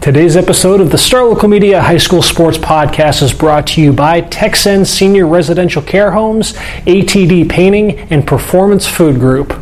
Today's episode of the Star Local Media High School Sports Podcast is brought to you by Texan Senior Residential Care Homes, ATD Painting, and Performance Food Group.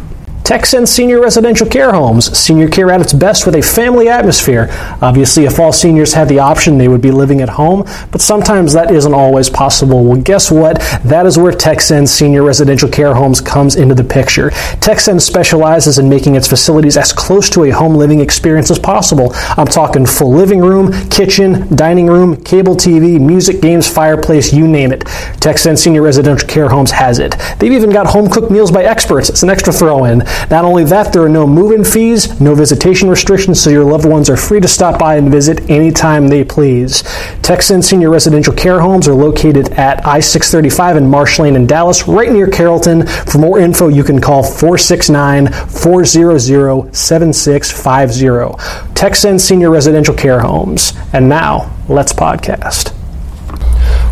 Texan Senior Residential Care Homes. Senior care at its best with a family atmosphere. Obviously, if all seniors had the option, they would be living at home, but sometimes that isn't always possible. Well, guess what? That is where Texan Senior Residential Care Homes comes into the picture. Texan specializes in making its facilities as close to a home living experience as possible. I'm talking full living room, kitchen, dining room, cable TV, music, games, fireplace, you name it. Texan Senior Residential Care Homes has it. They've even got home cooked meals by experts. It's an extra throw in. Not only that, there are no move in fees, no visitation restrictions, so your loved ones are free to stop by and visit anytime they please. Texan Senior Residential Care Homes are located at I 635 in Marsh Lane in Dallas, right near Carrollton. For more info, you can call 469 400 7650. Texan Senior Residential Care Homes. And now, let's podcast.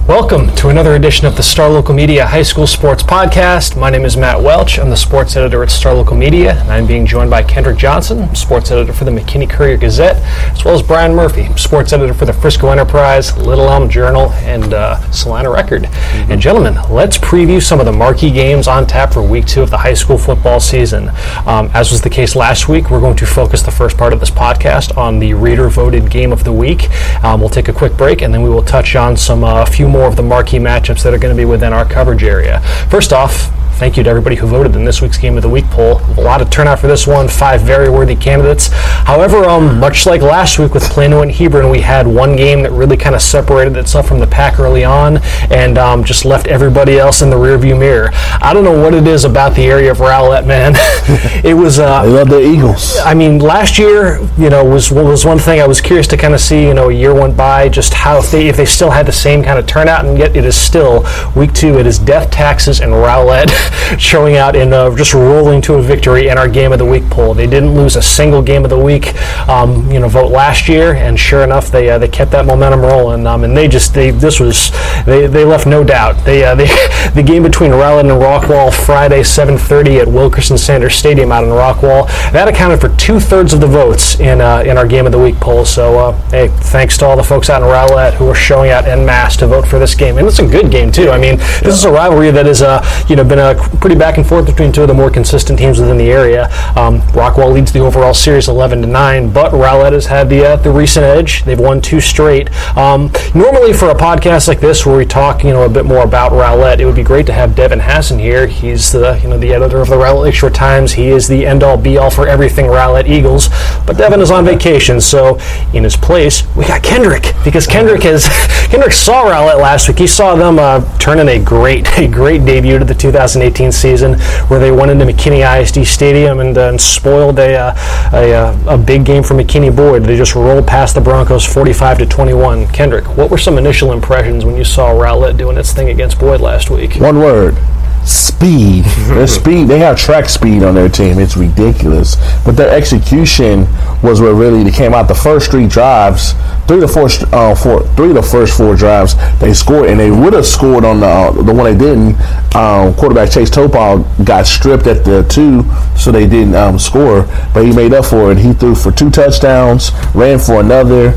Welcome to another edition of the Star Local Media High School Sports Podcast. My name is Matt Welch. I'm the sports editor at Star Local Media, and I'm being joined by Kendrick Johnson, sports editor for the McKinney Courier Gazette, as well as Brian Murphy, sports editor for the Frisco Enterprise, Little Elm Journal, and uh, Celina Record. Mm-hmm. And gentlemen, let's preview some of the marquee games on tap for Week Two of the high school football season. Um, as was the case last week, we're going to focus the first part of this podcast on the reader-voted game of the week. Um, we'll take a quick break, and then we will touch on some a uh, few more more of the marquee matchups that are going to be within our coverage area. First off, Thank you to everybody who voted in this week's Game of the Week poll. A lot of turnout for this one, five very worthy candidates. However, um, much like last week with Plano and Hebron, we had one game that really kind of separated itself from the pack early on and um, just left everybody else in the rearview mirror. I don't know what it is about the area of Rowlett, man. it was. Uh, they love the Eagles. I mean, last year, you know, was was one thing I was curious to kind of see. You know, a year went by, just how if they if they still had the same kind of turnout, and yet it is still week two. It is death taxes and Rowlett. showing out in uh, just rolling to a victory in our game of the week poll. They didn't lose a single game of the week, um, you know, vote last year, and sure enough, they uh, they kept that momentum rolling. Um, and they just they this was they, they left no doubt. They, uh, they the game between Rowlett and Rockwall Friday 7:30 at Wilkerson Sanders Stadium out in Rockwall that accounted for two thirds of the votes in uh, in our game of the week poll. So uh, hey, thanks to all the folks out in Rowlett who are showing out en masse to vote for this game, and it's a good game too. I mean, this is a rivalry that has uh, you know been a pretty back and forth between two of the more consistent teams within the area. Um, Rockwall leads the overall series 11 to 9, but Rowlett has had the uh, the recent edge. They've won two straight. Um, normally, for a podcast like this where we talk, you know, a bit more about Rowlett, it would be great to have Devin Hassan here. He's the you know the editor of the Rowlett Lakeshore Times. He is the end all be all for everything Rowlett Eagles. But Devin is on vacation, so in his place we got Kendrick because Kendrick has Kendrick saw Rowlett last week. He saw them uh, turn in a great a great debut to the 2018 2018 season where they went into McKinney ISD Stadium and, uh, and spoiled a, uh, a, uh, a, big game for McKinney Boyd. They just rolled past the Broncos 45 to 21. Kendrick, what were some initial impressions when you saw Rowlett doing its thing against Boyd last week? One word speed. their speed, they have track speed on their team. It's ridiculous. But their execution was what really they came out. The first three drives, three to four, uh, four, three to the first four drives, they scored, and they would have scored on the uh, the one they didn't. Um, quarterback Chase Topal got stripped at the two, so they didn't um, score. But he made up for it. He threw for two touchdowns, ran for another,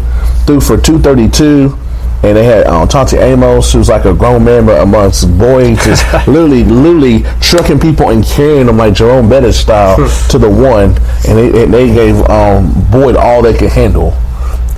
threw for two thirty two and they had um, Tonti Amos, who's like a grown man but amongst boys, just literally, literally trucking people and carrying them like Jerome Bettis style to the one, and they, and they gave um, Boyd all they could handle.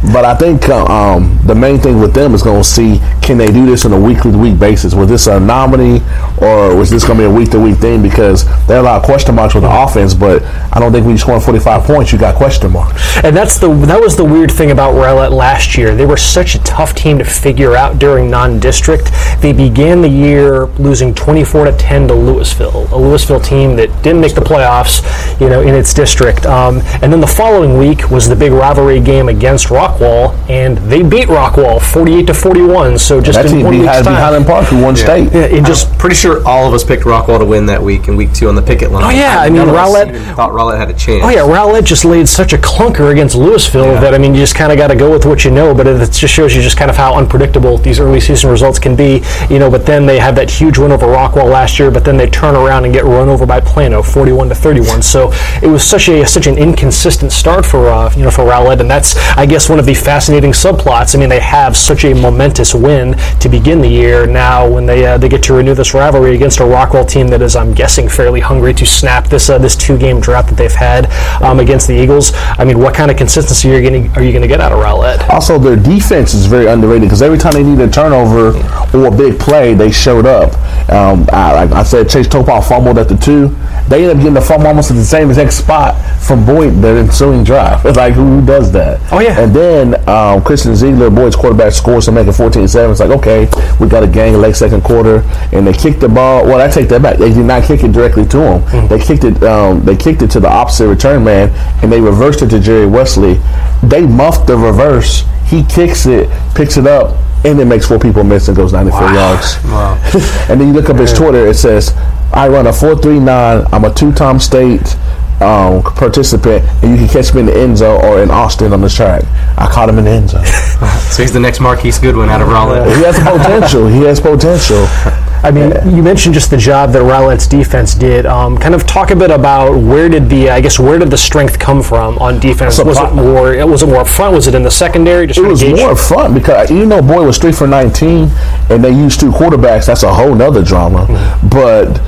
But I think uh, um, the main thing with them is going to see can they do this on a weekly to week basis? Was this a anomaly or was this going to be a week to week thing? Because there are a lot of question marks with the offense, but I don't think when you score 45 points, you got question marks. And that's the that was the weird thing about Rowlett last year. They were such a tough team to figure out during non-district. They began the year losing 24 to 10 to Lewisville, a Lewisville team that didn't make the playoffs, you know, in its district. Um, and then the following week was the big rivalry game against Rock Rockwall, and they beat Rockwall, 48 to 41. So just That in team one beat week's Highland, time. Highland Park, who won state. Yeah, it just Pretty sure all of us picked Rockwall to win that week in week two on the picket line. Oh, yeah, I mean, None of us Rowlett- thought Rowlett had a chance. Oh yeah, Rowlett just laid such a clunker against Lewisville that I mean, you just kind of got to go with what you know. But it just shows you just kind of how unpredictable these early season results can be, you know. But then they have that huge win over Rockwall last year, but then they turn around and get run over by Plano, 41 to 31. So it was such a such an inconsistent start for uh, you know for Rowlett, and that's I guess one of the fascinating subplots. I mean, they have such a momentous win to begin the year. Now, when they uh, they get to renew this rivalry against a Rockwall team that is, I'm guessing, fairly hungry to snap this uh, this two game drought that they've had um, against the Eagles. I mean, what kind of consistency are you going are you going to get out of Rowlett? Also, their defense is very underrated because every time they need a turnover or a big play, they showed up. Um, I, like I said, Chase Topal fumbled at the two. They ended up getting the fumble almost at the same exact spot from Boyd the ensuing drive. It's like, who does that? Oh, yeah. And then um, Christian Ziegler, Boyd's quarterback, scores to make it 14 7. It's like, okay, we got a gang late second quarter. And they kicked the ball. Well, I take that back. They did not kick it directly to him. Mm-hmm. They kicked it. Um, they kicked it to the opposite return man, and they reversed it to Jerry Wesley. They muffed the reverse. He kicks it, picks it up, and it makes four people miss and goes 94 yards. Wow. and then you look up his Twitter. It says, "I run a 4.39. I'm a two-time state." Um, participant, and you can catch me in the end zone or in Austin on the track. I caught him in the end zone. So he's the next Marquise Goodwin out of Rowlett. he has potential. He has potential. I mean, you mentioned just the job that Rowlett's defense did. Um, kind of talk a bit about where did the I guess where did the strength come from on defense? So was it pro- more was it more up front? Was it in the secondary? Just It was gauge- more front because you know, boy was three for nineteen, and they used two quarterbacks. That's a whole nother drama. But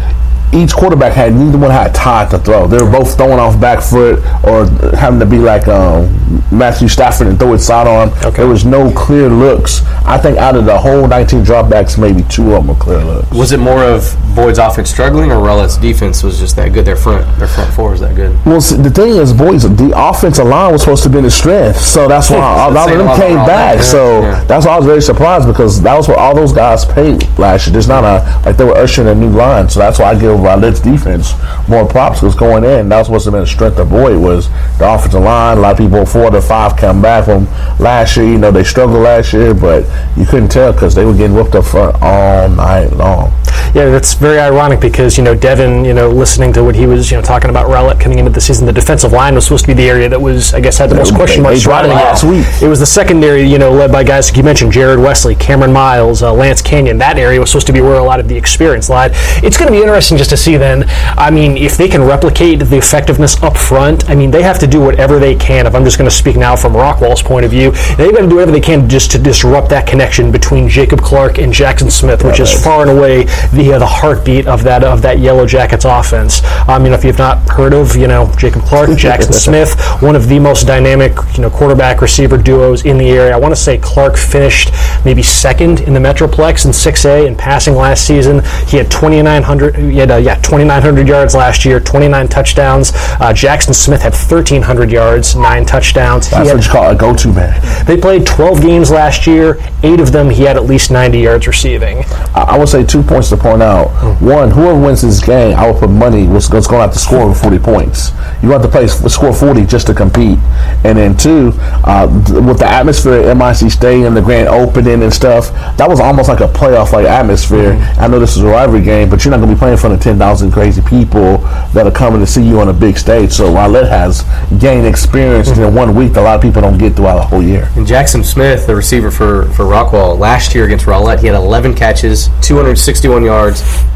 each quarterback had neither one had time to throw. They were both throwing off back foot or having to be like um, Matthew Stafford and throw it sidearm. There was no clear looks. I think out of the whole nineteen dropbacks, maybe two of them were clear looks. Was it more of Boyd's offense struggling, or Rowlett's defense was just that good? Their front, their front four is that good. Well, see, the thing is, boys, the offensive line was supposed to be the strength, so that's why a lot of them came back. that. So Yeah. that's why I was very surprised because that was what all those guys paid last year. There's not a like they were ushering a new line, so that's why I give Rowlett's defense more props because going in, that was supposed to have been the strength of Boyd was the offensive line. A lot of people four to five come back from last year. You know they struggled last year, but you couldn't tell because they were getting whooped up front all night long. Yeah, that's very ironic because you know Devin, you know, listening to what he was, you know, talking about Rowlett coming into the season, the defensive line was supposed to be the area that was, I guess, had the most question marks surrounding it last week. It was the secondary, you know, led by guys like you mentioned, Jared Wesley, Cameron Miles, uh, Lance Canyon. That area was supposed to be where a lot of the experience lied. It's going to be interesting just to see then. I mean, if they can replicate the effectiveness up front, I mean, they have to do whatever they can. If I'm just going to speak now from Rockwall's point of view, they've got to do whatever they can just to disrupt that connection between Jacob Clark and Jackson Smith, which is far and away the uh, the heartbeat of that of that Yellow Jackets offense. Um, you know, if you've not heard of you know Jacob Clark, Jackson Smith, one of the most dynamic you know quarterback receiver duos in the area. I want to say Clark finished maybe second in the Metroplex in 6A in passing last season. He had 2,900 he had uh, yeah 2,900 yards last year, 29 touchdowns. Uh, Jackson Smith had 1,300 yards, nine touchdowns. He That's had what you call a go-to man. they played 12 games last year. Eight of them, he had at least 90 yards receiving. I I would say two points to point out. Hmm. One, whoever wins this game, I would put money was, was going to have to score over 40 points. You have to play score 40 just to compete. And then two, uh, th- with the atmosphere at MIC Stadium, the grand opening and stuff, that was almost like a playoff like atmosphere. Hmm. I know this is a rivalry game, but you're not going to be playing in front of 10,000 crazy people that are coming to see you on a big stage. So Rowlett has gained experience hmm. in one week that a lot of people don't get throughout the whole year. And Jackson Smith, the receiver for, for Rockwall, last year against Rowlett, he had 11 catches, 261 yards,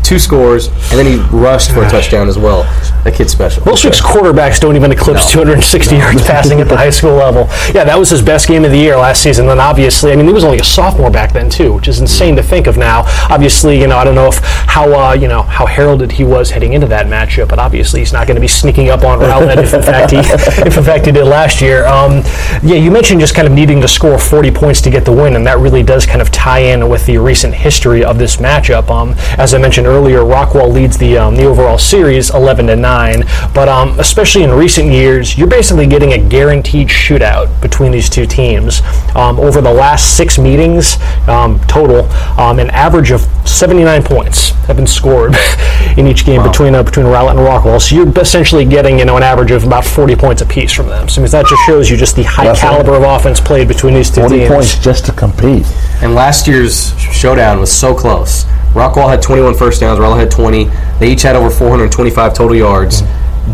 two scores, and then he rushed for a touchdown as well. That kid's special. Most weeks quarterbacks don't even eclipse 260 yards passing at the high school level. Yeah, that was his best game of the year last season. Then obviously, I mean, he was only a sophomore back then too, which is insane to think of now. Obviously, you know, I don't know if how uh, you know how heralded he was heading into that matchup, but obviously he's not going to be sneaking up on Rowlett if in fact he if in fact he did last year. Um, yeah, you mentioned just kind of needing to score 40 points to get the win, and that really does kind of tie in with the recent history of this matchup. Um, as I mentioned earlier, Rockwall leads the um, the overall series 11 to 9. Nine. But um, especially in recent years, you're basically getting a guaranteed shootout between these two teams. Um, over the last six meetings um, total, um, an average of 79 points have been scored in each game between uh, between Rowlett and Rockwall. So you're essentially getting you know an average of about 40 points apiece from them. So I mean, that just shows you just the high That's caliber right. of offense played between these two 40 teams. points just to compete. And last year's showdown was so close. Rockwall had 21 first downs. Rowlett had 20. They each had over 425 total yards.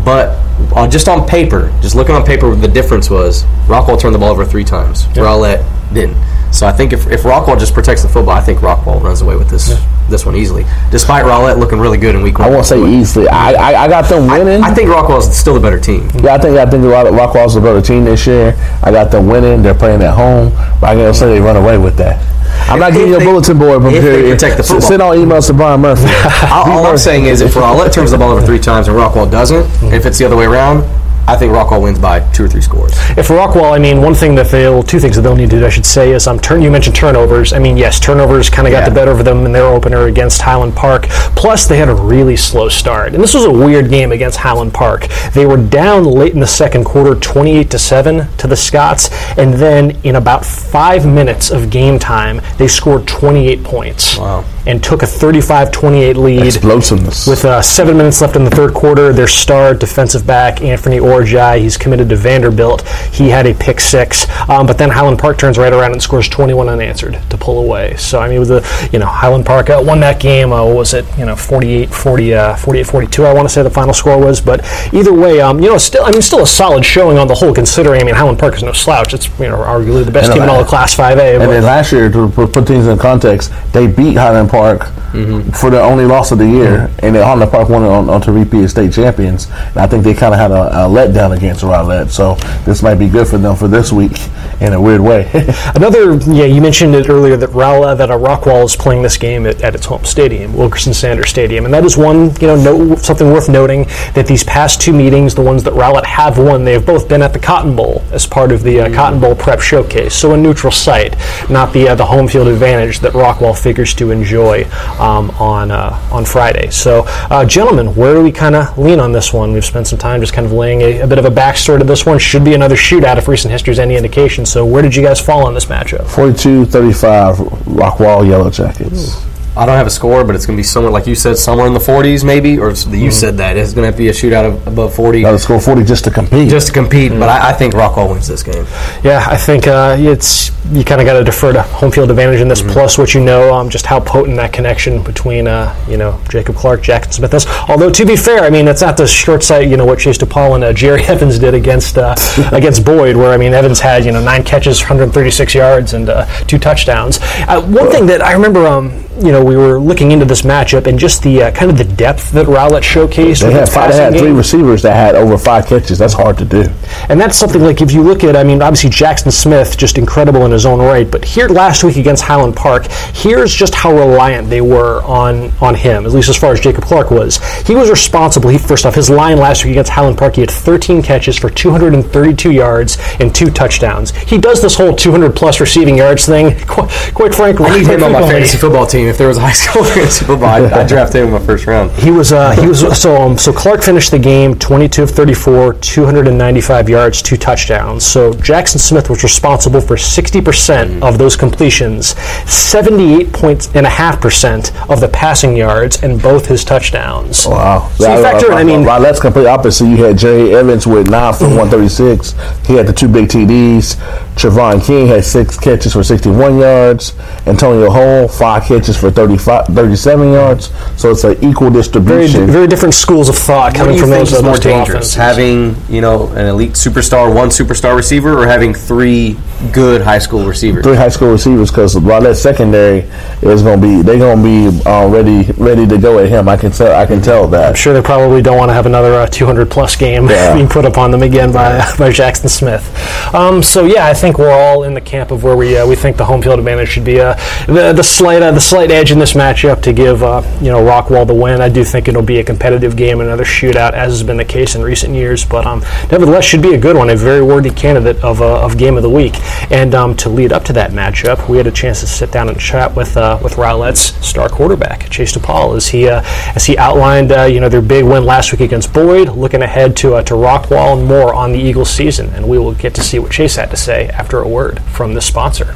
But uh, just on paper, just looking on paper, the difference was Rockwall turned the ball over three times. Rowlett didn't. So I think if, if Rockwall just protects the football, I think Rockwall runs away with this this one easily. Despite Rowlett looking really good in week one. I won't say easily. I, I, I got them winning. I think Rockwall's still the better team. Yeah, I think I think Rock- Rockwall's a better team this year. I got them winning. They're playing at home, but I gotta say they run away with that. I'm not giving you a they- bulletin board from here. protect the football. Send all emails to Brian Murphy. all, all I'm saying is if Rowlett turns the ball over three times and Rockwall doesn't, if it's the other way around, I think Rockwall wins by two or three scores. If Rockwall, I mean, one thing that they'll, two things that they'll need to do, I should say, is um, turn. You mentioned turnovers. I mean, yes, turnovers kind of got Yeah. the better of them in their opener against Highland Park. Plus, they had a really slow start, and this was a weird game against Highland Park. They were down late in the second quarter, twenty-eight to seven to the Scots, and then in about five minutes of game time, they scored twenty-eight points. Wow. And took a 35-28 lead. Explosiveness. With uh, seven minutes left in the third quarter, their star defensive back, Anthony Orjai, he's committed to Vanderbilt. He had a pick six, um, but then Highland Park turns right around and scores 21 unanswered to pull away. So, I mean, with the, you know, Highland Park uh, won that game, uh, what was it, you know, 48 40, uh, 48 42, I want to say the final score was. But either way, um, you know, still, I mean, still a solid showing on the whole, considering, I mean, Highland Park is no slouch. It's, you know, arguably the best And, team in all of Class 5A. And then last year, to put, put things in context, they beat Highland Park for their only loss of the year, and then Highland Park won on, on to repeat as state champions. And I think they kind of had a, a letdown against Rowlett, so this might be good for them for this week in a weird way. Another, yeah, you mentioned it earlier that Rowlett, that uh, Rockwall is playing this game at, at its home stadium, Wilkerson Sanders Stadium, and that is one, you know, no, something worth noting that these past two meetings, the ones that Rowlett have won, they have both been at the Cotton Bowl as part of the uh, Cotton Bowl Prep Showcase, so a neutral site, not the uh, the home field advantage that Rockwall figures to enjoy um, on uh, on Friday. So, uh, gentlemen, where do we kind of lean on this one? We've spent some time just kind of laying a, a bit of a backstory to this one. Should be another shootout if recent history is any indication. So, where did you guys fall on this matchup? 42-35, Rockwall Yellow Jackets. I don't have a score, but it's going to be somewhere, like you said, somewhere in the 40s maybe, or s- you said that. It's going to be a shootout of above 40 Got to score 40 just to compete. just to compete, but I, I think Rockwall wins this game. Yeah, I think uh, it's you kind of got to defer to home field advantage in this. Plus, what you know, um, just how potent that connection between uh, you know Jacob Clark, Jackson Smith is. Although to be fair, I mean it's not the short sight. You know what Chase DePaul and uh, Jerry Evans did against uh, against Boyd, where I mean Evans had you know nine catches, 136 yards, and uh, two touchdowns. Uh, one thing that I remember, um, you know, we were looking into this matchup and just the uh, kind of the depth that Rowlett showcased. they with had, five, they had three game. receivers that had over five catches. That's hard to do. And that's something like if you look at, I mean, obviously Jackson Smith, just incredible in his own right. But here last week against Highland Park, here's just how reliant they were on on him, at least as far as Jacob Clark was. He was responsible. He first off, his line last week against Highland Park, he had 13 catches for 232 yards and two touchdowns. He does this whole 200 plus receiving yards thing. Quite, quite frankly, I need him on my fantasy football team. If there was a high school fantasy football, I'd, I'd draft him in my first round. He was uh, he was so um, so Clark finished the game 22 of 34, 295 yards, two touchdowns. So Jackson Smith was responsible for 60 percent of those completions, 78 points and a half percent of the passing yards, and both his touchdowns. Wow. So you factor in, I mean- Rowlett's complete opposite. You had Jay Evans with nine for 136. He had the two big TDs. Trevon King had six catches for 61 yards. Antonio Hall, five catches for 35, 37 yards. So it's an equal distribution. very very different schools of thought What coming from those, is more dangerous? offenses. Having you know an elite superstar, one superstar receiver, or having three good high school receivers? Three high school receivers because Rowlett secondary is going to be they're going to be uh, ready ready to go at him. I can tell I can tell that. I'm sure they probably don't want to have another uh, 200 plus game Yeah. being put upon them again by by Jackson Smith. Um, so yeah, I think think we're all in the camp of where we uh, we think the home field advantage should be uh, the the slight uh, the slight edge in this matchup to give you know Rockwall the win. I do think it'll be a competitive game, another shootout, as has been the case in recent years. But um, nevertheless, should be a good one, a very worthy candidate of of game of the week. And um, to lead up to that matchup, we had a chance to sit down and chat with with Rowlett's star quarterback Chase DePaul as he as he outlined you know their big win last week against Boyd, looking ahead to to Rockwall and more on the Eagles season. And we will get to see what Chase had to say after a word from the sponsor.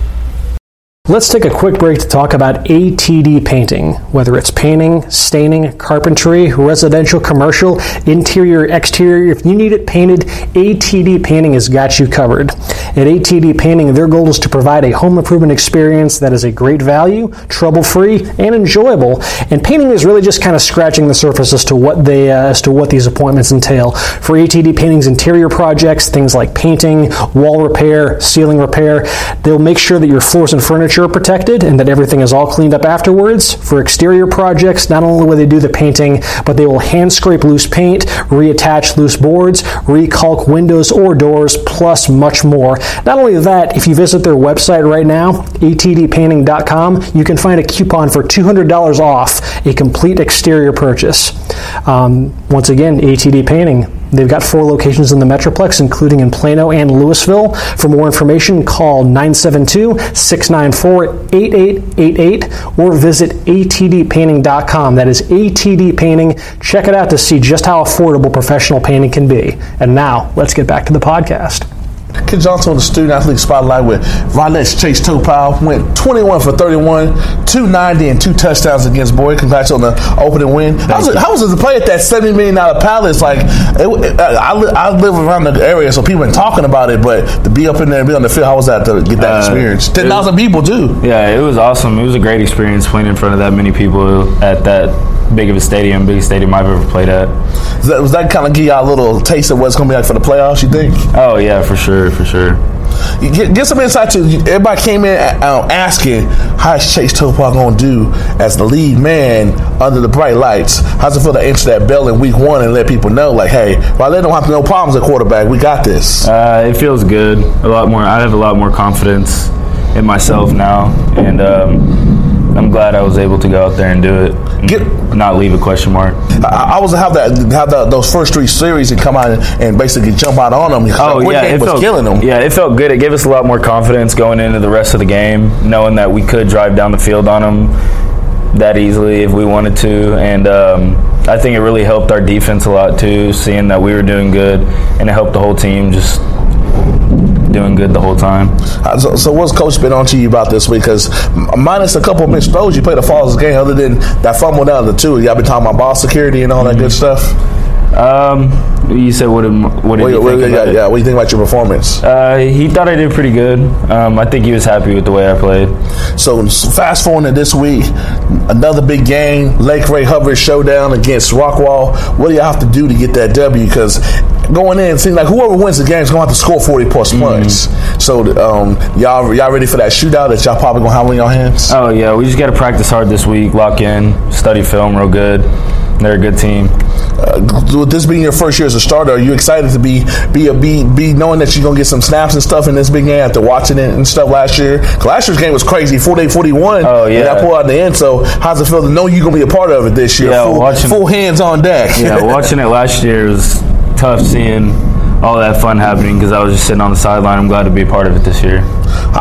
Let's take a quick break to talk about ATD painting. Whether it's painting, staining, carpentry, residential, commercial, interior, exterior, if you need it painted, ATD Painting has got you covered. At ATD Painting, their goal is to provide a home improvement experience that is a great value, trouble free, and enjoyable. And painting is really just kind of scratching the surface as to what they uh, as to what these appointments entail. For ATD Painting's interior projects, things like painting, wall repair, ceiling repair, they'll make sure that your floors and furniture are protected and that everything is all cleaned up afterwards. For exterior projects, not only will they do the painting, but they will hand scrape loose paint, reattach loose boards, recalc windows or doors, plus much more. Not only that, if you visit their website right now, atdpainting.com, you can find a coupon for $200 off a complete exterior purchase. Um, once again, ATD Painting. They've got four locations in the Metroplex, including in Plano and Lewisville. For more information, call 972 694 8888 or visit atdpainting.com. That is ATD Painting. Check it out to see just how affordable professional painting can be. And now, let's get back to the podcast. Kid Johnson on the student athlete spotlight with Rowlett's Chase Topal went 21 for 31, 290 and two touchdowns against Boyd. Congrats on the opening win. How was, it, how was, it, to play at that $70 million palace? Like, it, I, I, live around the area, so people been talking about it, but to be up in there and be on the field, how was that to get that uh, experience? 10,000 people, too. Yeah, it was awesome. It was a great experience playing in front of that many people at that big of a stadium, biggest stadium I've ever played at. Was that, was that kind of give y'all a little taste of what's going to be like for the playoffs, you think? Oh, yeah, for sure, for sure. Get, get some insight to everybody came in uh, asking how's Chase Topal going to do as the lead man under the bright lights. How's it feel to enter that bell in week one and let people know, like, hey, well, they don't have no problems at quarterback. We got this. Uh, it feels good. A lot more. I have a lot more confidence in myself now, and. Um, I'm glad I was able to go out there and do it. Get, not leave a question mark. I, I was have that have the, those first three series and come out and, and basically jump out on them. Oh yeah, it was felt, killing them. Yeah, it felt good. It gave us a lot more confidence going into the rest of the game, knowing that we could drive down the field on them that easily if we wanted to, and um, I think it really helped our defense a lot too, seeing that we were doing good, and it helped the whole team just doing good the whole time. Uh, so, so, what's coach been on to you about this week? Because minus a couple of missed throws, you played a falls game. Other than that fumble down the two, y'all been talking about ball security and all that mm-hmm. good stuff. Um, you said what what did what, you think yeah, yeah, what do you think about your performance? Uh, he thought I did pretty good. Um, I think he was happy with the way I played. So fast forward to this week, another big game, Lake Ray Hubbard showdown against Rockwall. What do you have to do to get that W? Because going in, it seems like whoever wins the game is going to have to score forty plus mm-hmm. points. So um, y'all y'all ready for that shootout that y'all probably going to have on your hands? Oh yeah, we just got to practice hard this week, lock in, study film real good. They're a good team. Uh, with this being your first year as a starter, are you excited to be be a, be be knowing that you're gonna get some snaps and stuff in this big game after watching it and stuff last year? Last year's game was crazy, 48 41. Oh yeah, and I pulled out the end. So how's it feel to know you're gonna be a part of it this year? Yeah, full, watching, full hands on deck. yeah, watching it last year was tough seeing all that fun happening because I was just sitting on the sideline. I'm glad to be a part of it this year.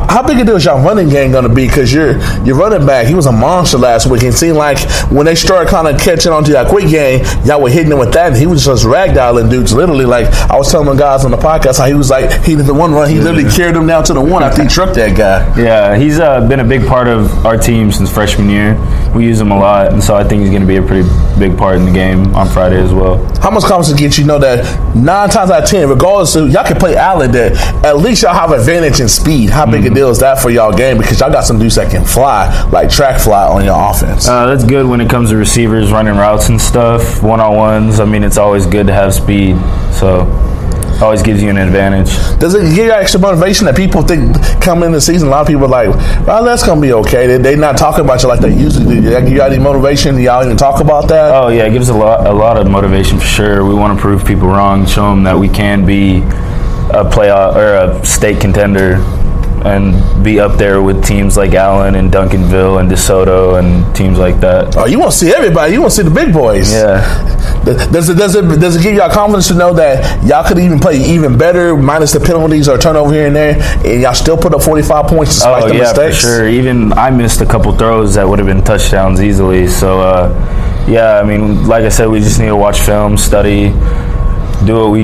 How big a deal is your running game going to be? Because you're your running back, he was a monster last week. It seemed like when they started kind of catching on to that quick game, y'all were hitting him with that, and he was just ragdolling dudes. Literally, like I was telling the guys on the podcast how he was like he did the one run, he literally carried him down to the one after he trucked that guy. Yeah, he's uh, been a big part of our team since freshman year. We use him a lot, and so I think he's going to be a pretty big part in the game on Friday as well. How much confidence get you know that nine times out of ten, regardless of y'all can play Allen, that at least y'all have advantage in speed. How big mm-hmm. a deal is that for y'all game? Because y'all got some dudes that can fly, like track fly on your offense. Uh, that's good when it comes to receivers running routes and stuff, one on ones. I mean, it's always good to have speed. So always gives you an advantage. Does it give you extra motivation that people think coming in the season? A lot of people are like, well, that's gonna be okay. They they not talking about you like they usually do. You got any motivation? Y'all even talk about that? Oh yeah, it gives a lot a lot of motivation for sure. We want to prove people wrong, show them that we can be a playoff or a state contender and be up there with teams like Allen and Duncanville and DeSoto and teams like that. Oh, you want to see everybody. You want to see the big boys. Yeah. Does it does it does it give y'all confidence to know that y'all could even play even better minus the penalties or turnover here and there, and y'all still put up forty five points despite Oh the yeah, mistakes? for sure. Even I missed a couple throws that would have been touchdowns easily. So uh, yeah, I mean, like I said, we just need to watch film, study, do what we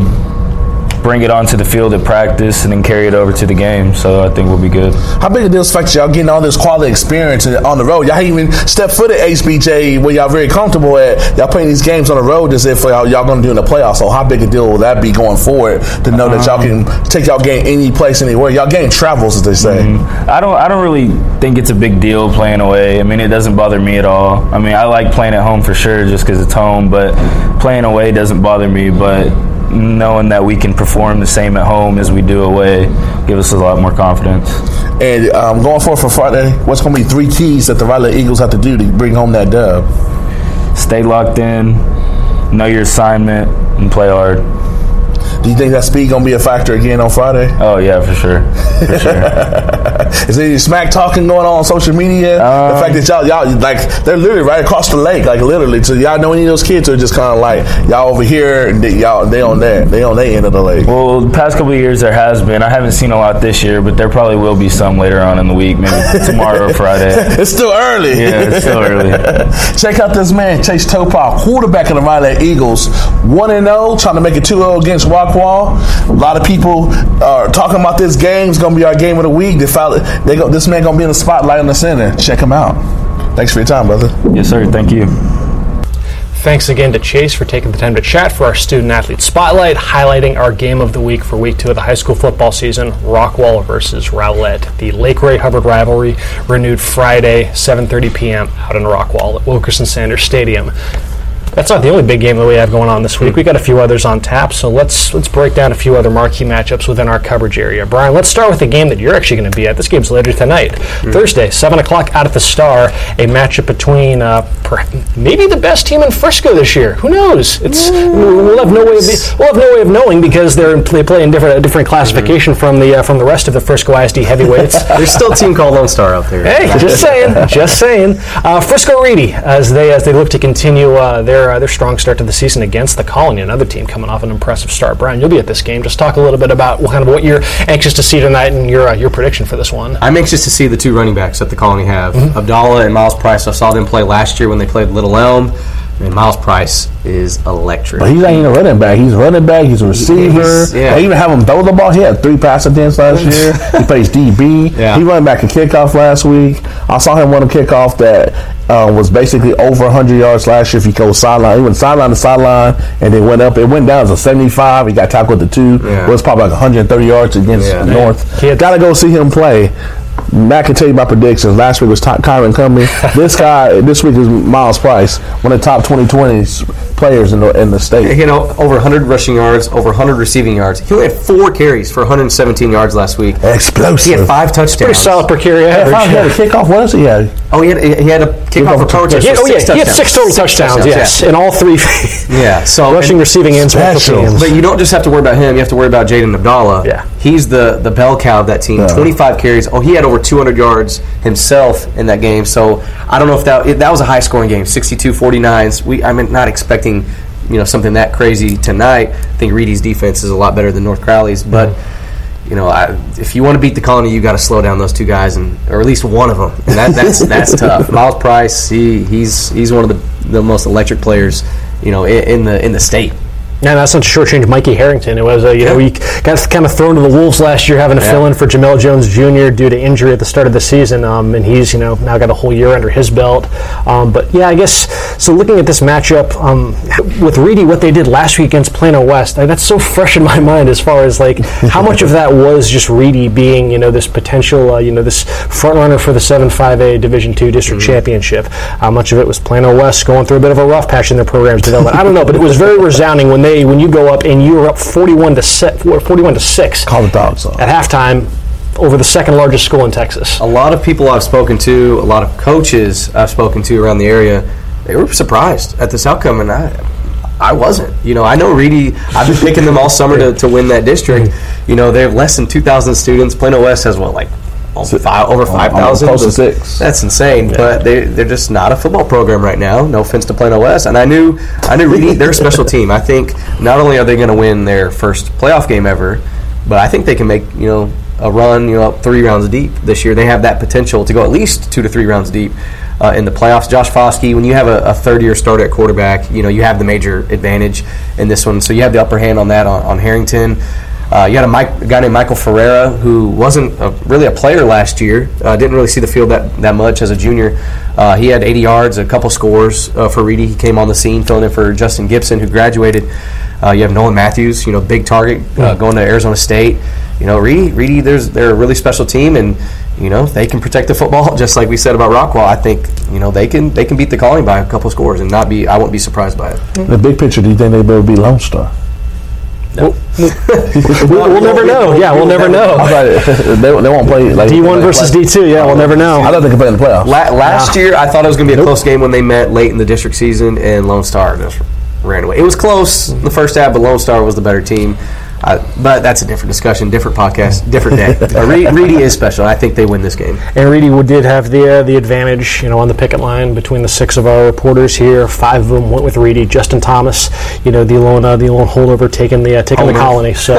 bring it onto the field at practice, and then carry it over to the game. So I think we'll be good. How big a deal is the fact that y'all getting all this quality experience on the road? Y'all ain't even step foot at HBJ where y'all very comfortable at. Y'all playing these games on the road as if y'all, y'all going to do in the playoffs. So how big a deal will that be going forward to know that y'all can take y'all game any place, anywhere? Y'all game travels, as they say. Mm-hmm. I don't. I don't really think it's a big deal playing away. I mean, it doesn't bother me at all. I mean, I like playing at home for sure, just because it's home. But playing away doesn't bother me. But knowing that we can perform the same at home as we do away, give us a lot more confidence. And um, going forward for Friday, what's going to be three keys that the Riley Eagles have to do to bring home that dub? Stay locked in, know your assignment, and play hard. Do you think that speed going to be a factor again on Friday? Oh yeah, for sure, for sure. Is there any smack talking going on on social media? the um, fact that y'all, y'all, like, they're literally right across the lake, like literally. So y'all know any of those kids are just kind of like y'all over here and they, y'all they on there, they on their end of the lake. well, the past couple of years there has been. I haven't seen a lot this year, but there probably will be some later on in the week, maybe tomorrow or Friday. It's still early. Yeah, it's still early. Check out this man, Chase Topal, quarterback of the Riley Eagles. 1 0, trying to make it 2 0 against Rockwall. A lot of people are talking about this game. It's going to be our game of the week. They found, they go, this man going to be in the spotlight in the center. Check him out. Thanks for your time, brother. Yes, sir. Thank you. Thanks again to Chase for taking the time to chat for our student athlete spotlight, highlighting our game of the week for week two of the high school football season Rockwall versus Rowlett. The Lake Ray Hubbard rivalry renewed Friday, 7.30 p.m. out in Rockwall at Wilkerson Sanders Stadium. That's not the only big game that we have going on this week. We got a few others on tap, so let's let's break down a few other marquee matchups within our coverage area. Brian, let's start with the game that you're actually going to be at. This game's later tonight, Thursday, seven o'clock out at the Star. A matchup between uh, maybe the best team in Frisco this year. Who knows? It's we'll have no way of be, we'll have no way of knowing because they're they play in different a different classification from the uh, from the rest of the Frisco ISD heavyweights. There's still a team called Lone Star out there. Hey, just saying, just saying. Uh, Frisco Reedy, as they as they look to continue uh, their uh, their strong start to the season against the Colony, another team coming off an impressive start. Brian, you'll be at this game. Just talk a little bit about what kind of what you're anxious to see tonight and your uh, your prediction for this one. I'm anxious to see the two running backs that the Colony have, Abdallah and Miles Price. I saw them play last year when they played Little Elm. And Miles Price is electric. But he ain't a running back. He's a running back. He's a receiver. He's- yeah. They even have him throw the ball. He had three pass attempts last year. he plays DB. Yeah. He ran back a kickoff last week. I saw him run a kickoff that uh, was basically over 100 yards last year if he goes sideline. He went sideline to sideline and then went up. It went down to 75. He got tackled at the two. Yeah. It was probably like 130 yards against Yeah. North. He Got to go see him play. Matt can tell you my predictions. Last week was Ty- Kyron Cummings. this guy, this week is Miles Price, one of the top 2020 players in the, in the state. You know, over 100 rushing yards, over 100 receiving yards. He only had four carries for 117 yards last week. Explosive. He had five touchdowns. Pretty solid per carry Yeah, average. five, he had a kickoff. What else he had? Oh, he had, he had a kickoff for power Yeah, he- touchdown. oh yeah, six he had touchdowns. six total touchdowns. Yes, yeah. in all three Yeah, so rushing, and- receiving, and special Special. teams. But you don't just have to worry about him. You have to worry about Jaden Abdallah. Yeah. He's the, the bell cow of that team. Yeah. 25 carries. Oh, he had over 200 yards himself in that game. So I don't know if that it, that was a high scoring game. 62-49. We I'm not expecting you know something that crazy tonight. I think Reedy's defense is a lot better than North Crowley's, but. You know, I, if you want to beat the Colony, you got to slow down those two guys, and or at least one of them, and that, that's that's tough. Miles Price, he he's he's one of the, the most electric players, you know, in, in the in the state. Yeah, that's not to shortchange Mikey Harrington. It was, uh, you know, Yeah. he got kind of thrown to the wolves last year, having to Yeah. fill in for Jamel Jones Jr. due to injury at the start of the season, um, and he's, you know, now got a whole year under his belt. Um, but yeah, I guess so. Looking at this matchup um, with Reedy, what they did last week against Plano West, uh, that's so fresh in my mind as far as like how much of that was just Reedy being, you know, this potential, uh, you know, this front runner for the 7-5A Division Two District Championship. How much of it was Plano West going through a bit of a rough patch in their program's development? I don't know, but it was very resounding when they when you go up and you are up 41 to se- 41 to six Call the dogs off. at halftime over the second largest school in Texas. a lot of people I've spoken to, a lot of coaches I've spoken to around the area, they were surprised at this outcome, and I, I wasn't. You know, I know Reedy. I've been picking them all summer to, to win that district. Mm-hmm. You know, they have less than two thousand students. Plano West has what like over five, over five thousand. close to six. That's insane. But they they're just not a football program right now. No offense to Plano West. And I knew I knew Reedy. They're a special team. I think not only are they going to win their first playoff game ever, but I think they can make you know a run. You know, up three rounds deep this year. They have that potential to go at least two to three rounds deep. Uh, in the playoffs, Josh Foskey, when you have a, a third-year starter at quarterback, you know you have the major advantage in this one. So you have the upper hand on that on, on Harrington. Uh, you had a, Mike, a guy named Michael Ferreira who wasn't a, really a player last year. Uh, didn't really see the field that, that much as a junior. Uh, he had 80 yards, a couple scores uh, for Reedy. He came on the scene filling in for Justin Gibson, who graduated. Uh, you have Nolan Matthews, you know, big target uh, going to Arizona State. You know, Reedy, Reedy, there's they're a really special team, and you know they can protect the football just like we said about Rockwall. I think you know they can they can beat the Colony by a couple scores and not be. I won't be surprised by it. The big picture, do you think they better be Lone Star? We'll, we'll never know. Yeah, we'll never know. They, they won't play like D1 versus D2. Yeah, we'll never know. I know. thought they could play in the playoffs. La- last year, I thought it was going to be a close game when they met late in the district season, and Lone Star just ran away. It was close in the first half, but Lone Star was the better team. Uh, but that's a different discussion, different podcast, different day. Uh, Re- Reedy is special. I think they win this game. And Reedy did have the uh, the advantage, you know, on the picket line between the six of our reporters here. Five of them went with Reedy. Justin Thomas, you know, the lone uh, the lone holdover taking the uh, taking the colony. So,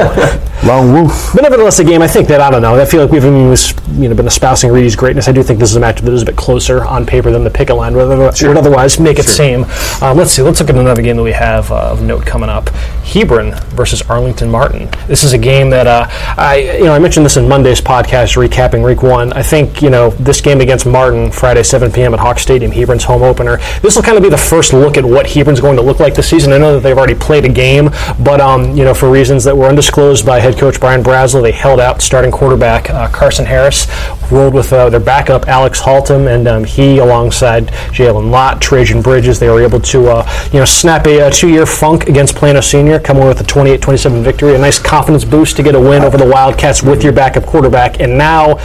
Long Wolf. but nevertheless, a game. I think that I don't know. I feel like we've been, you know been espousing Reedy's greatness. I do think this is a matchup that is a bit closer on paper than the picket line. Would otherwise, would otherwise make it seem. Um, let's see. Let's look at another game that we have uh, of note coming up. Hebron versus Arlington Martin. This is a game that uh, I you know I mentioned this in Monday's podcast recapping Week One. I think you know this game against Martin Friday 7 p.m. at Hawk Stadium, Hebron's home opener. This will kind of be the first look at what Hebron's going to look like this season. I know that they've already played a game, but um, you know for reasons that were undisclosed by head coach Brian Brazil, they held out starting quarterback uh, Carson Harris, rolled with uh, their backup Alex Haltom, and um, he alongside Jalen Lott, Trejan Bridges, they were able to uh, you know snap a, uh two-year funk against Plano Senior, away with a 28-27 victory, a nice confidence boost to get a win over the Wildcats with your backup quarterback, and now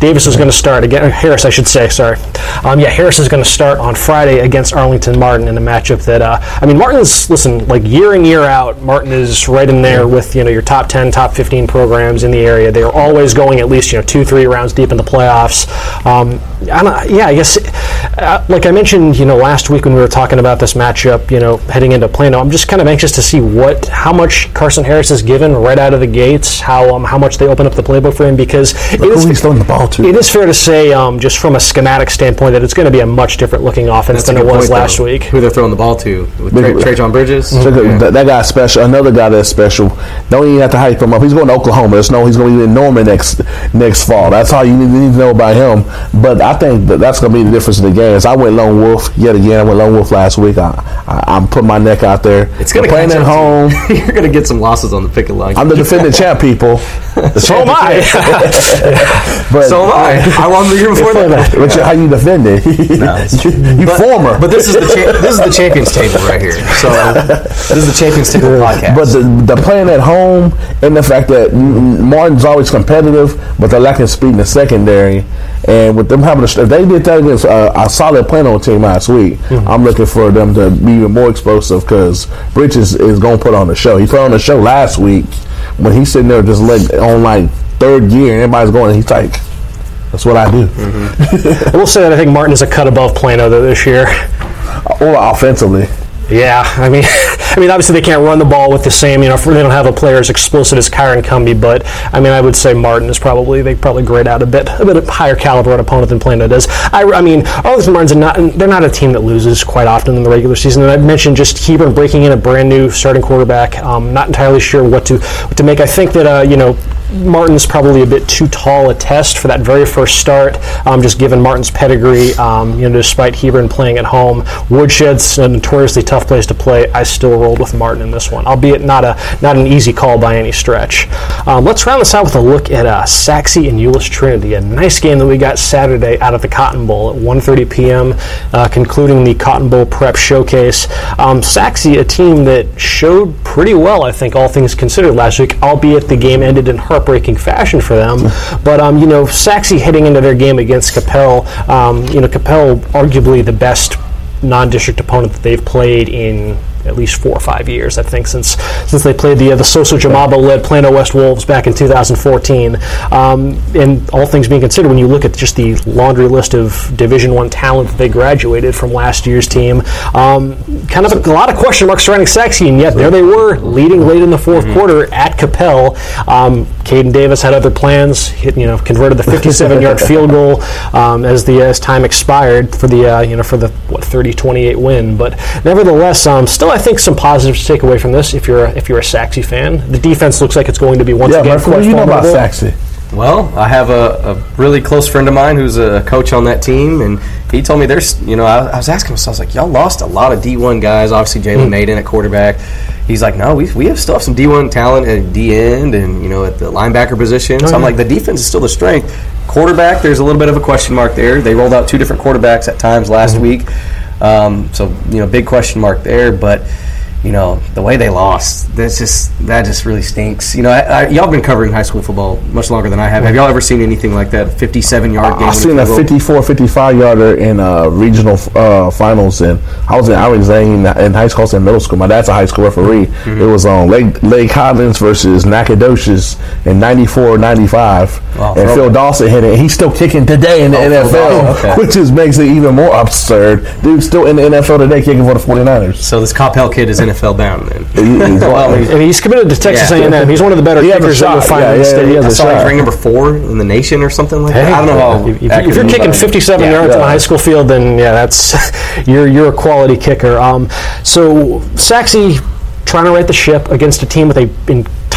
Davis is going to start again. Harris, I should say. Sorry. Um, yeah, Harris is going to start on Friday against Arlington Martin in a matchup that uh, I mean, Martin's listen like year in year out. Martin is right in there with you know your top 10, top 15 programs in the area. They are always going at least you know two, three rounds deep in the playoffs. Um, yeah, I guess uh, like I mentioned, you know, last week when we were talking about this matchup, you know, heading into Plano, I'm just kind of anxious to see what how much Carson Harris is given right out of the gates, how um, how much they open up the playbook for him because it Who is he's throwing the ball to? it is fair to say, um, just from a schematic standpoint, that it's going to be a much different looking offense That's than it was point, last though. week. Who they're throwing the ball to? With Big- Tra- Trejan Bridges. So that, Yeah. that, that guy's special. Another guy that's special. Don't even have to hype him up. He's going to Oklahoma. Just no. he's going to be in Norman next next fall. That's all you need, need to know about him. But I think that that's going to be the difference in the games. I went lone wolf yet again. I went lone wolf last week. I, I I'm putting my neck out there. It's going to They're playing at home. You're going to get some losses on the picket line. I'm the defending champ, people. The So am I. But, so am I. I won the year before that. but you- how you defend it? you you But- former. But this is the cha- this is the champions table right here. So this is the champions table podcast. But the, the playing at home and the fact that Martin's always competitive, but they're lacking speed in the secondary. And with them having, a, if they did that against uh, a solid Plano team last week, I'm looking for them to be even more explosive because Bridges is going to put on the show. He put on the show last week when he's sitting there just like on like third gear and everybody's going. He's like, "That's what I do." Mm-hmm. I will say that I think Martin is a cut above Plano though this year. Or offensively, Yeah, I mean, I mean, obviously they can't run the ball with the same, you know, they don't have a player as explosive as Kyron Cumby, but I mean, I would say Martin is probably they probably grade out a bit a bit higher caliber an opponent than Plano does. I, I mean, Arlington Martin's are not they're not a team that loses quite often in the regular season, and I mentioned just Hebron breaking in a brand new starting quarterback. Um, not entirely sure what to what to make. I think that uh, you know. Martin's probably a bit too tall a test for that very first start, um, just given Martin's pedigree. Um, you know, despite Hebron playing at home, Woodshed's a notoriously tough place to play. I still rolled with Martin in this one, albeit not a not an easy call by any stretch. Um, let's round this out with a look at uh, and Euless Trinity, a nice game that we got Saturday out of the Cotton Bowl at 1:30 p.m., uh, concluding the Cotton Bowl Prep Showcase. Um, a team that showed pretty well, I think, all things considered last week, albeit the game ended in heartbreaking fashion for them. But um, you know, Sachse heading into their game against Coppell, um, you know, Coppell arguably the best non-district opponent that they've played in at least four or five years. I think since since they played the uh, the Soso Jamabo led Plano West Wolves back in 2014. Um, and all things being considered, when you look at just the laundry list of Division One talent that they graduated from last year's team, um, kind of a, a, lot of question marks surrounding Sachse, and yet there they were leading late in the 4th mm-hmm. quarter at Coppell. Um, Caden Davis had other plans. Hit, you know, converted the 57-yard field goal um, as the as time expired for the uh, you know for the what 30-28 win. But nevertheless, um, still I think some positives to take away from this. If you're a, if you're a Sachse fan, the defense looks like it's going to be once yeah, again. Yeah, what do you know about Sachse? Well, I have a, a, really close friend of mine who's a coach on that team, and he told me there's, you know, I, I was asking him, so I was like, y'all lost a lot of D1 guys. Obviously, Jalen mm. Naden at quarterback. He's like, no, we, we have still have some D1 talent at D end and, you know, at the linebacker position. Oh, so I'm like, the defense is still the strength. Quarterback, there's a little bit of a question mark there. They rolled out two different quarterbacks at times last mm-hmm. week. Um, so, you know, big question mark there. But, you know the way they lost that's just that just really stinks. You know I, I, y'all been covering high school football much longer than i have. Have y'all ever seen anything like that 57 yard game i've seen a 54 55 yarder in uh, regional uh, finals and i was in i was in, in high school in middle school. My dad's a high school referee. Mm-hmm. it was on lake lake Highlands versus nacogdoches in 94 95 oh, and phil dawson hit it he's still kicking today in the oh, nfl okay. which just makes it even more absurd. Dude still in the nfl today kicking for the 49ers so this coppell kid is in NFL bound then. He, well, he's, and he's committed to Texas yeah. A&M. He's one of the better kickers that you'll find yeah, in the state. Yeah, I saw he's ranked number four in the nation or something like hey, that. I don't know how. If, if you're kicking 57 yards on a high school field, then yeah, that's you're you're a quality kicker. Um, so Sachse trying to right the ship against a team with a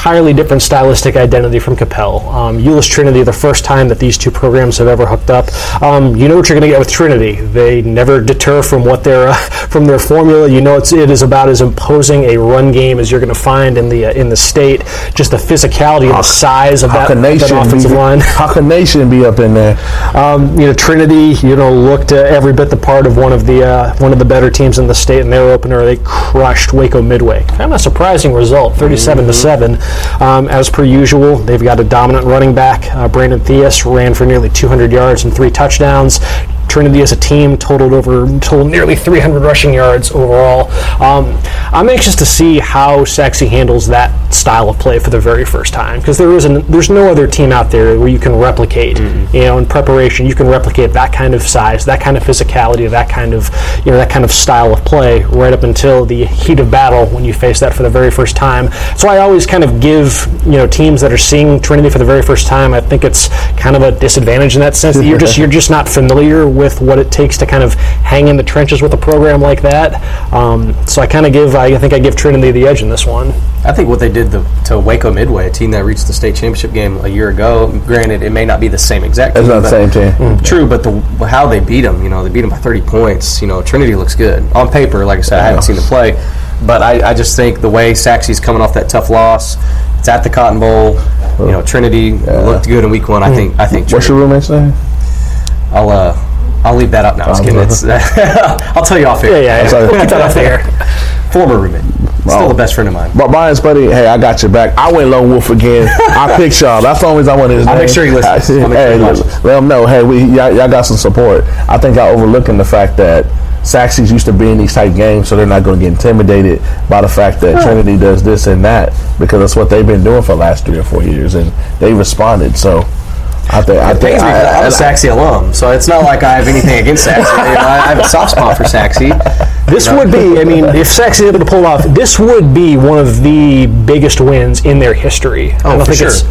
entirely different stylistic identity from Coppell. Um, Euless Trinity, the first time that these two programs have ever hooked up. Um, you know what you're going to get with Trinity. They never deter from what their uh, from their formula. You know it's it is about as imposing a run game as you're going to find in the uh, in the state. Just the physicality and the size of that, that offensive be, line. Haka Nation be up in there? Um, you know Trinity. You know looked uh, every bit the part of one of the uh, one of the better teams in the state in their opener. They crushed Waco Midway. Kind of a surprising result, 37 mm-hmm. to seven. Um, as per usual, they've got a dominant running back. Uh, Brandon Theus ran for nearly 200 yards and three touchdowns. Trinity as a team totaled over totaled nearly 300 rushing yards overall. Um, I'm anxious to see how Sachse handles that style of play for the very first time because there isn't there's no other team out there where you can replicate mm-hmm. you know in preparation you can replicate that kind of size that kind of physicality that kind of you know that kind of style of play right up until the heat of battle when you face that for the very first time so I always kind of give you know teams that are seeing Trinity for the very first time I think it's kind of a disadvantage in that sense that you're just you're just not familiar with what it takes to kind of hang in the trenches with a program like that. Um, so I kind of give, I think I give Trinity the edge in this one. I think what they did the, to Waco Midway, a team that reached the state championship game a year ago. Granted, it may not be the same exact. It's not the same team. Mm-hmm. True, but the how they beat them, you know, they beat them by 30 points. You know, Trinity looks good on paper. Like I said, I haven't seen the play, but I, I just think the way Sachse's coming off that tough loss, it's at the Cotton Bowl. You know, Trinity yeah. looked good in week one. I think. I think. Trinity, What's your roommate's name? I'll uh, I'll leave that up now. I was kidding. It's, I'll tell you off air. Yeah, yeah, yeah. We'll keep that off air. Former roommate. Still the best friend of mine. But Brian's buddy, hey, I got your back. I went lone wolf again. I picked y'all. That's the only reason I wanted his I'll name. make sure he listens. I'll make hey, sure he let, let him know. Hey, we y'all, y'all got some support. I think I overlooking the fact that Sachse's used to be in these type games, so they're not going to get intimidated by the fact that Trinity does this and that because that's what they've been doing for the last three or four years, and they responded. So I think I think I, am a Sachse alum, so it's not like I have anything against Sachse. I have a soft spot for Sachse. This would be, I mean, if Sachse is able to pull off, this would be one of the biggest wins in their history. Oh, I don't think sure. it's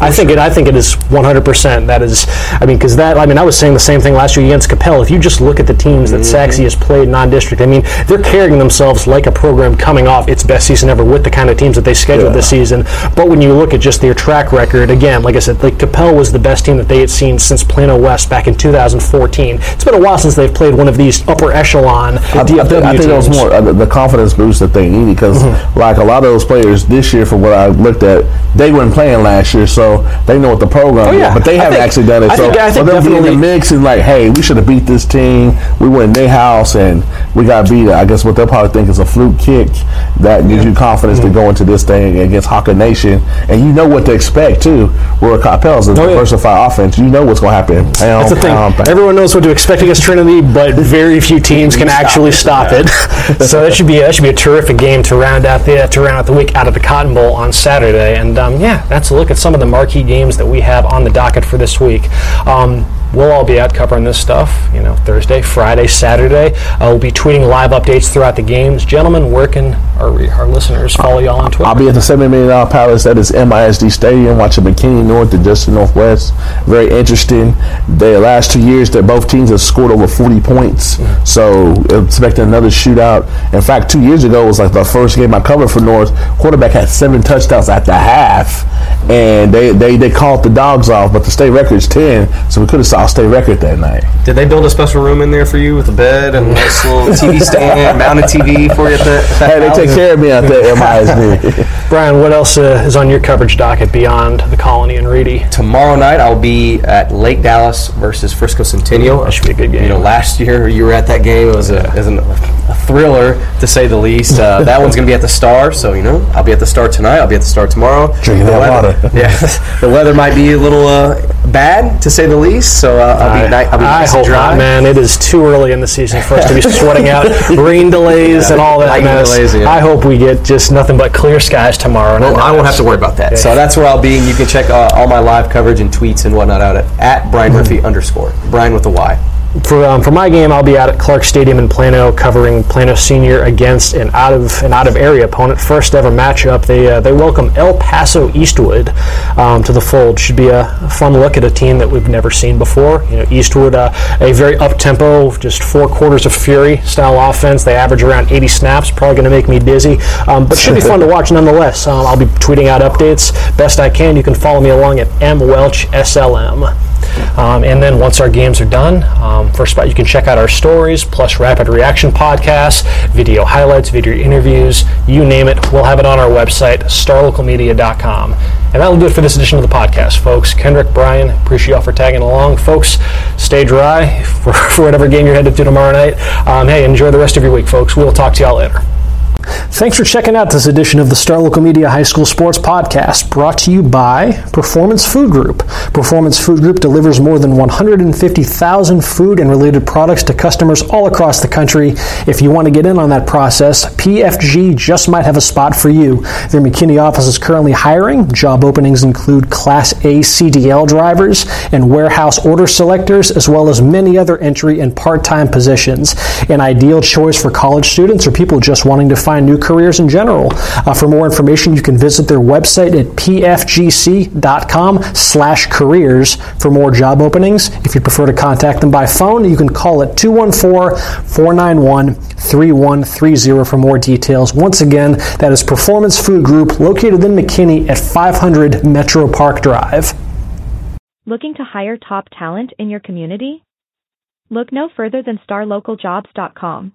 I think it. I think it is 100%. That is. I mean, because that. I mean, I was saying the same thing last year against Coppell. If you just look at the teams that mm-hmm. Has played non-district, I mean, they're carrying themselves like a program coming off its best season ever with the kind of teams that they scheduled yeah. this season. But when you look at just their track record, again, like I said, like Coppell was the best team that they had seen since Plano West back in 2014. It's been a while since they've played one of these upper echelon I, DFW I think, I think it was more uh, the confidence boost that they needed because, mm-hmm. like a lot of those players this year, from what I looked at, they weren't playing last year, so so they know what the program Oh, yeah. is. But they I haven't think- actually done it. I so think- I think to be in the mix and like, hey, we should have beat this team. We went in their house and we got beat. I guess what they'll probably think is a fluke kick that gives you confidence Mm-hmm. to go into this thing against Haka Nation, and you know what to expect too. Where Coppell's a Oh, yeah. diversified offense, you know what's going to happen. Pound, That's the thing. pound, pound. Everyone knows what to expect against Trinity, but very few teams can actually stop it. so that should be that should be a terrific game to round out the to round out the week out of the Cotton Bowl on Saturday. And um, yeah, that's a look at some of the marquee games that we have on the docket for this week. Um, We'll all be out covering this stuff, you know, Thursday, Friday, Saturday. Uh, we'll be tweeting live updates throughout the games. Gentlemen, where can our, our listeners follow y'all on Twitter? I'll be at the seven million dollar palace at his MISD Stadium watching McKinney North and Justin Northwest. Very interesting. The last two years that both teams have scored over forty points, so expecting another shootout. In fact, two years ago was like the first game I covered for North. Quarterback had seven touchdowns at the half, and they they, they called the dogs off, but the state record's ten, so we could have saw a state record that night. Did they build a special room in there for you with a bed and a nice little TV stand, mounted TV for you at the? At Hey, they take care of me out there at MISD. Brian, what else uh, is on your coverage docket beyond the Colony and Reedy? Tomorrow night I'll be at Lake Dallas versus Frisco Centennial. That should be a good game. You know, last year you were at that game. It was a, it was an, a thriller to say the least. Uh, that one's going to be at the Star, so you know I'll be at the Star tonight. I'll be at the Star tomorrow. Drinking the that weather, water. Yeah, the weather might be a little uh, bad to say the least. So uh, I'll be, ni- I'll be I nice hope dry. not, man. It is too early in the season for us to be sweating out rain delays and all that mess. delays, yeah. I hope we get just nothing but clear skies tomorrow. Well, I won't have to worry about that. So that's where I'll be, and you can check uh, all my live coverage and tweets and whatnot out at, at Brian Murphy underscore Brian with a Y. For um, for my game, I'll be out at Clark Stadium in Plano, covering Plano Senior against an out of an out of area opponent. First ever matchup. They uh, they welcome El Paso Eastwood um, to the fold. Should be a fun look at a team that we've never seen before. You know, Eastwood, uh, a very up tempo, just four quarters of fury style offense. They average around 80 snaps. Probably going to make me dizzy, um, but should be fun to watch nonetheless. Um, I'll be tweeting out updates best I can. You can follow me along at M Welch SLM. Um, and then once our games are done, um, first spot you can check out our stories plus rapid reaction podcasts, video highlights, video interviews, you name it. We'll have it on our website, starlocalmedia.com. And that'll do it for this edition of the podcast, folks. Kendrick, Brian, appreciate y'all for tagging along. Folks, stay dry for, for whatever game you're headed to tomorrow night. Um, hey, enjoy the rest of your week, folks. We'll talk to y'all later. Thanks for checking out this edition of the Star Local Media High School Sports Podcast, brought to you by Performance Food Group. Performance Food Group delivers more than 150,000 food and related products to customers all across the country. If you want to get in on that process, PFG just might have a spot for you. Their McKinney office is currently hiring. Job openings include Class A CDL drivers and warehouse order selectors, as well as many other entry and part time positions. An ideal choice for college students or people just wanting to find new careers in general. Uh, for more information, you can visit their website at pfgc.com slash careers for more job openings. If you prefer to contact them by phone, you can call at 214-491-3130 for more details. Once again, that is Performance Food Group located in McKinney at 500 Metro Park Drive. Looking to hire top talent in your community? Look no further than starlocaljobs.com.